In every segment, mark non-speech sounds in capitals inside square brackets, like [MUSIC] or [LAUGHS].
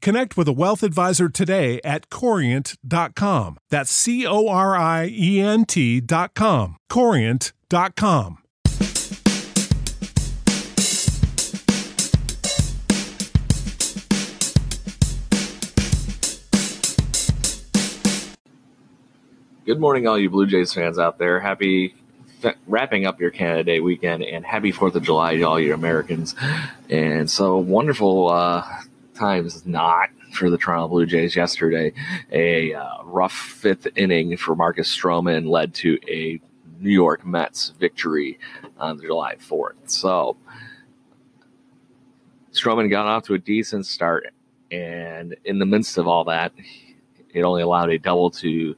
connect with a wealth advisor today at corient.com. That's C O R I E N T.com. Corient.com. Good morning, all you Blue Jays fans out there. Happy wrapping up your Canada Day weekend and happy 4th of July to all you Americans. And so wonderful uh, times not for the Toronto Blue Jays yesterday. A uh, rough fifth inning for Marcus Stroman led to a New York Mets victory on July 4th. So Stroman got off to a decent start, and in the midst of all that, it only allowed a double to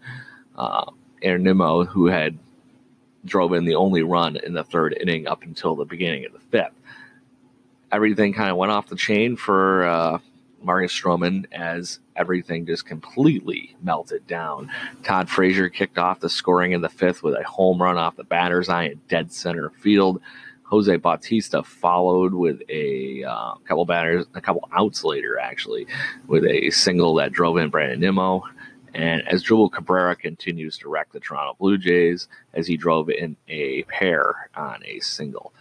uh, Aaron Nimmo, who had drove in the only run in the third inning up until the beginning of the fifth. Everything kind of went off the chain for uh, Marcus Stroman as everything just completely melted down. Todd Frazier kicked off the scoring in the fifth with a home run off the batter's eye in dead center field. Jose Bautista followed with a uh, couple batters, a couple outs later, actually, with a single that drove in Brandon Nimmo. And as Joel Cabrera continues to wreck the Toronto Blue Jays as he drove in a pair on a single.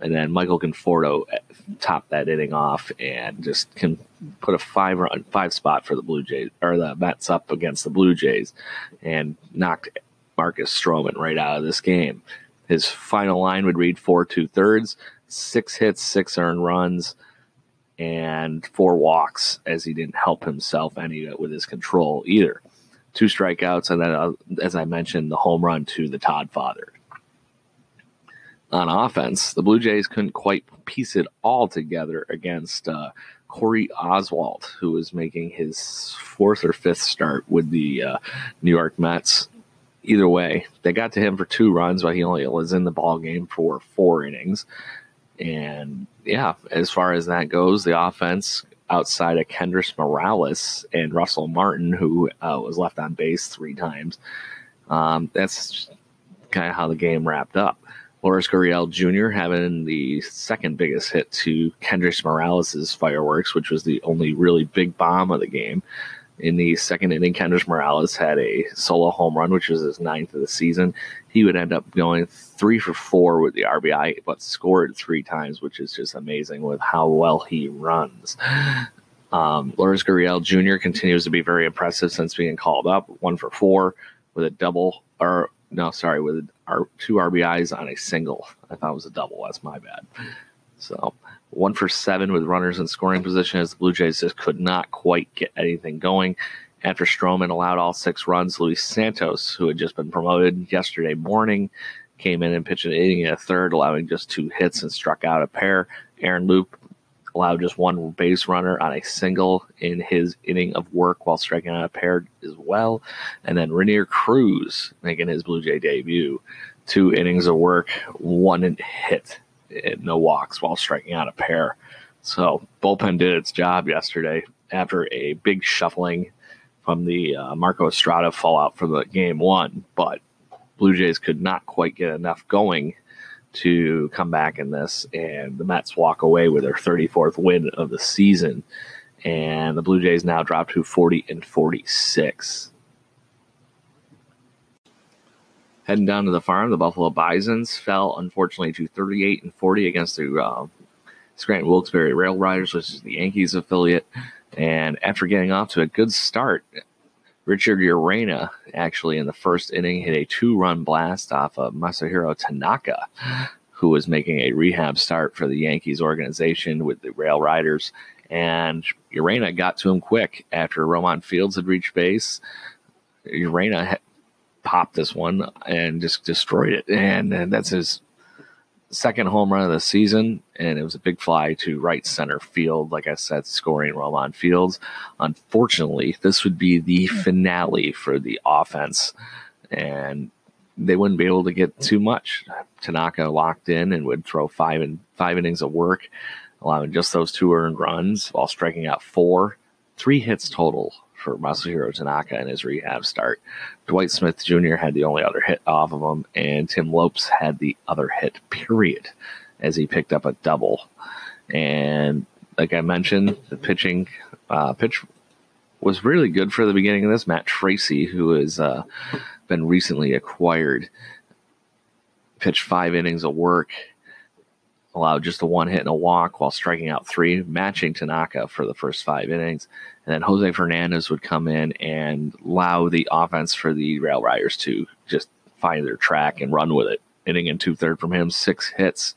And then Michael Conforto uh, topped that inning off and just can put a five run five spot for the Blue Jays or the Mets up against the Blue Jays and knocked Marcus Stroman right out of this game. His final line would read four two thirds, six hits, six earned runs, and four walks as he didn't help himself any with his control either. Two strikeouts, and then, uh, as I mentioned, the home run to the Todd father. On offense, the Blue Jays couldn't quite piece it all together against uh, Corey Oswalt, who was making his fourth or fifth start with the uh, New York Mets. Either way, they got to him for two runs, but he only was in the ball game for four innings. And yeah, as far as that goes, the offense outside of Kendrys Morales and Russell Martin, who uh, was left on base three times, um, that's kind of how the game wrapped up. Lourdes Gurriel Jr. having the second biggest hit to Kendrys Morales' fireworks, which was the only really big bomb of the game. In the second inning, Kendrys Morales had a solo home run, which was his ninth of the season. He would end up going three for four with the RBI, but scored three times, which is just amazing with how well he runs. Um, Lourdes Gurriel Jr. continues to be very impressive since being called up, one for four with a double, or no, sorry, with our two RBIs on a single. I thought it was a double. That's my bad. So one for seven with runners in scoring position as the Blue Jays just could not quite get anything going. After Stroman allowed all six runs, Luis Santos, who had just been promoted yesterday morning, came in and pitched an inning in a third, allowing just two hits and struck out a pair. Aaron Loup allowed just one base runner on a single in his inning of work while striking out a pair as well. And then Rhiner Cruz making his Blue Jay debut. Two innings of work, one hit no walks while striking out a pair. So bullpen did its job yesterday after a big shuffling from the uh, Marco Estrada fallout from the game one. But Blue Jays could not quite get enough going to come back in this, and the Mets walk away with their 34th win of the season. And the Blue Jays now drop to 40 and 46. Heading down to the farm, the Buffalo Bisons fell unfortunately to 38 and 40 against the uh, Scranton Wilkes-Barre Rail Riders, which is the Yankees affiliate. And after getting off to a good start, Richard Urena actually in the first inning hit a two-run blast off of Masahiro Tanaka, who was making a rehab start for the Yankees organization with the Rail Riders. And Urena got to him quick after Roemon Fields had reached base. Urena popped this one and just destroyed it. And, and that's his second home run of the season, and it was a big fly to right center field. Like I said, scoring Roemon Fields. Unfortunately, this would be the hmm. finale for the offense, and they wouldn't be able to get too much. Tanaka locked in and would throw five and five innings of work, allowing just those two earned runs while striking out four, three hits total for Masahiro Tanaka in his rehab start. Dwight Smith Jr. had the only other hit off of him, and Tim Lopes had the other hit, period, as he picked up a double. And like I mentioned, the pitching uh, pitch was really good for the beginning of this. Matt Tracy, who has uh, been recently acquired, pitched five innings of work allowed just a one hit and a walk while striking out three, matching Tanaka for the first five innings. And then Jose Fernandez would come in and allow the offense for the Rail Riders to just find their track and run with it. Inning and two third from him, six hits,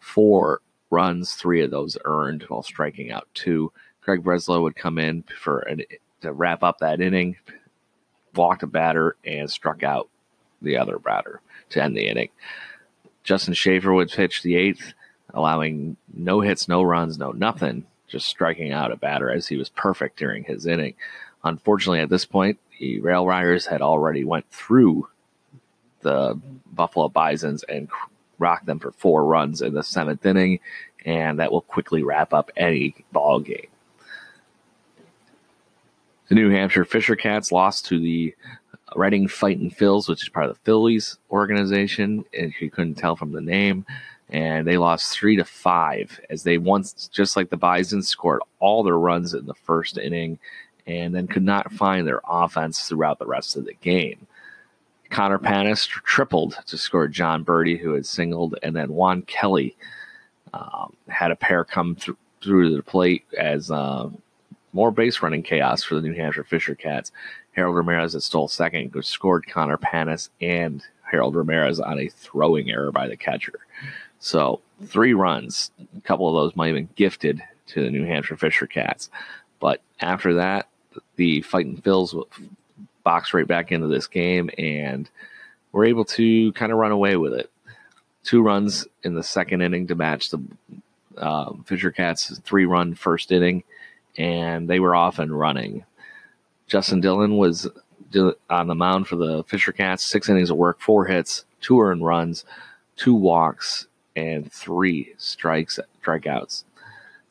four runs, three of those earned while striking out two. Craig Breslow would come in for an, to wrap up that inning, walked a batter, and struck out the other batter to end the inning. Justin Shafer would pitch the eighth, allowing no hits, no runs, no nothing, just striking out a batter as he was perfect during his inning. Unfortunately, at this point, the Rail Riders had already went through the Buffalo Bisons and rocked them for four runs in the seventh inning, and that will quickly wrap up any ball game. The New Hampshire Fisher Cats lost to the Reading Fighting Phils, which is part of the Phillies organization, if you couldn't tell from the name. And they lost three to five as they once, just like the Bison, scored all their runs in the first inning and then could not find their offense throughout the rest of the game. Connor Panas tripled to score Jon Berti, who had singled, and then Juan Kelly um, had a pair come th- through the plate as uh, more base running chaos for the New Hampshire Fisher Cats. Harold Ramirez had stole second, scored Connor Panas and Harold Ramirez on a throwing error by the catcher. So three runs, a couple of those might have been gifted to the New Hampshire Fisher Cats. But after that, the Fighting Phils boxed right back into this game and were able to kind of run away with it. Two runs in the second inning to match the uh, Fisher Cats' three run first inning, and they were off and running. Justin Dillon was on the mound for the Fisher Cats, six innings of work, four hits, two earned runs, two walks, and three strikes, strikeouts.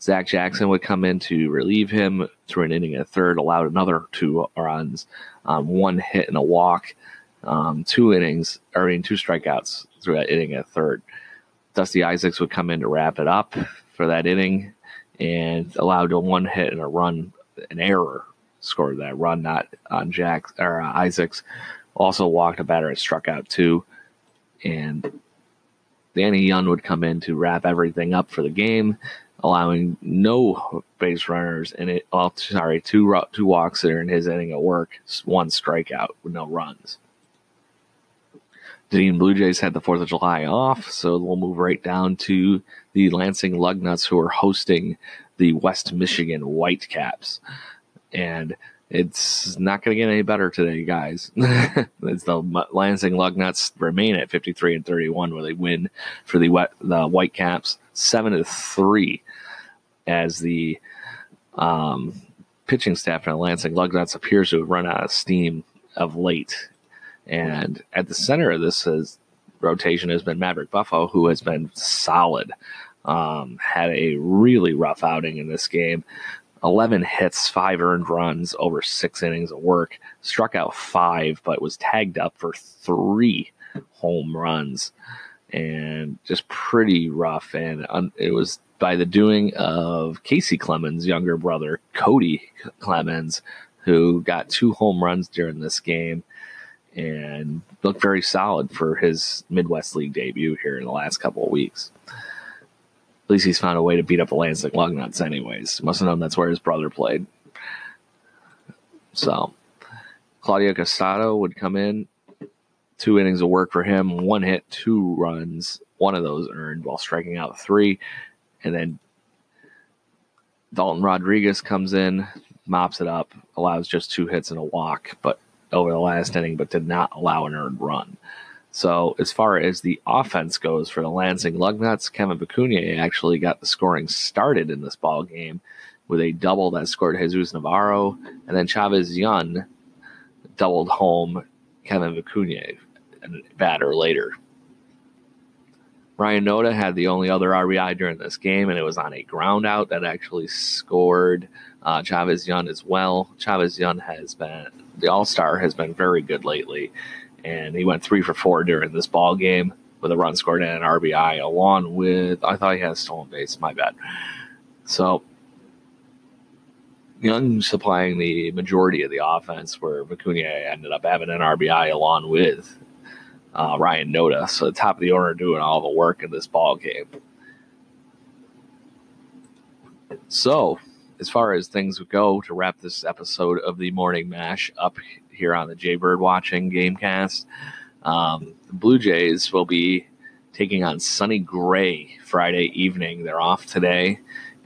Zach Jackson would come in to relieve him through an inning and a third, allowed another two runs, um, one hit and a walk, um, two innings, or I mean, two strikeouts through that inning and a third. Dusty Isaacs would come in to wrap it up for that inning and allowed a one hit and a run, an error scored that run, not on Jack or uh, Isaacs. Also walked a batter and struck out two. And Danny Young would come in to wrap everything up for the game, allowing no base runners and it. Well, sorry, two two walks there in his inning of work, one strikeout with no runs. Dunedin Blue Jays had the Fourth of July off, so we'll move right down to the Lansing Lugnuts, who are hosting the West Michigan Whitecaps and it's not going to get any better today, guys. [LAUGHS] it's the Lansing Lugnuts remain at 53 and 31, where they win for the the Whitecaps seven to three, as the um, pitching staff in Lansing Lugnuts appears to have run out of steam of late. And at the center of this is, rotation has been Maverick Buffo, who has been solid. Um, had a really rough outing in this game 11 hits, five earned runs over six innings of work. Struck out five, but was tagged up for three home runs. And just pretty rough. And um, it was by the doing of Kacy Clemens' younger brother, Cody Clemens, who got two home runs during this game and looked very solid for his Midwest League debut here in the last couple of weeks. At least he's found a way to beat up the Lansing Lugnuts, anyways. Must have known that's where his brother played. So, Claudio Casado would come in, two innings of work for him, one hit, two runs, one of those earned while striking out three. And then Dalton Rodriguez comes in, mops it up, allows just two hits and a walk, but over the last inning, but did not allow an earned run. So as far as the offense goes for the Lansing Lugnuts, Kevin Pacunier actually got the scoring started in this ball game with a double that scored Jesus Navarro, and then Chavez Young doubled home Kevin Pacunier, a batter later. Ryan Noda had the only other RBI during this game, and it was on a ground out that actually scored uh, Chavez Young as well. Chavez Young has been the All Star has been very good lately, and he went three for four during this ball game with a run scored and an RBI, along with I thought he had a stolen base. My bad. So Young supplying the majority of the offense, where Pacunier ended up having an RBI along with uh, Ryan Noda. So the top of the order doing all the work in this ball game. So, as far as things go to wrap this episode of the Morning Mash up here on the Jaybird Watching Gamecast, um, the Blue Jays will be taking on Sonny Gray Friday evening. They're off today,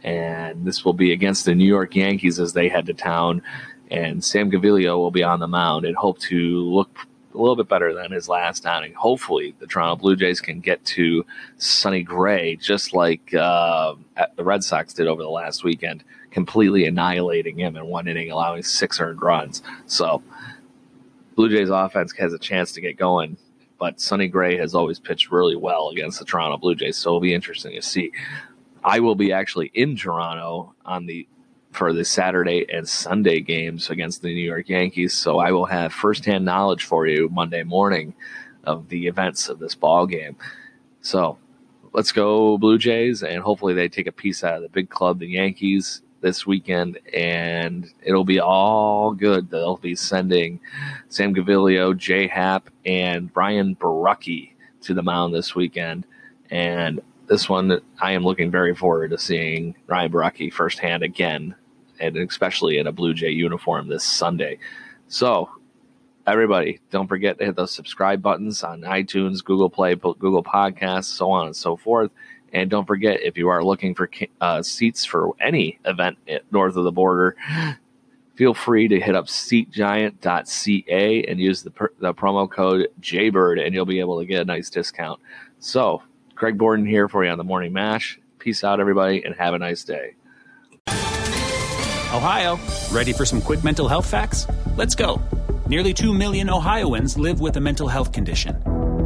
and this will be against the New York Yankees as they head to town. And Sam Gaviglio will be on the mound and hope to look a little bit better than his last outing. Hopefully, the Toronto Blue Jays can get to Sonny Gray just like uh, the Red Sox did over the last weekend, completely annihilating him in one inning, allowing six earned runs. So, Blue Jays offense has a chance to get going, but Sonny Gray has always pitched really well against the Toronto Blue Jays, so it'll be interesting to see. I will be actually in Toronto on the for the Saturday and Sunday games against the New York Yankees. So I will have firsthand knowledge for you Monday morning of the events of this ball game. So let's go Blue Jays, and hopefully they take a piece out of the big club, the Yankees, this weekend, and it'll be all good. They'll be sending Sam Gaviglio, Jay Happ, and Brian Borucki to the mound this weekend. And this one, I am looking very forward to seeing Ryan Borucki firsthand again, and especially in a Blue Jay uniform this Sunday. So, everybody, don't forget to hit those subscribe buttons on iTunes, Google Play, Google Podcasts, so on and so forth. And don't forget, if you are looking for uh, seats for any event north of the border, [GASPS] feel free to hit up seatgiant.ca and use the, the promo code JBird, and you'll be able to get a nice discount. So, Craig Borden here for you on the Morning Mash. Peace out, everybody, and have a nice day. Ohio, ready for some quick mental health facts? Let's go. Nearly 2 million Ohioans live with a mental health condition.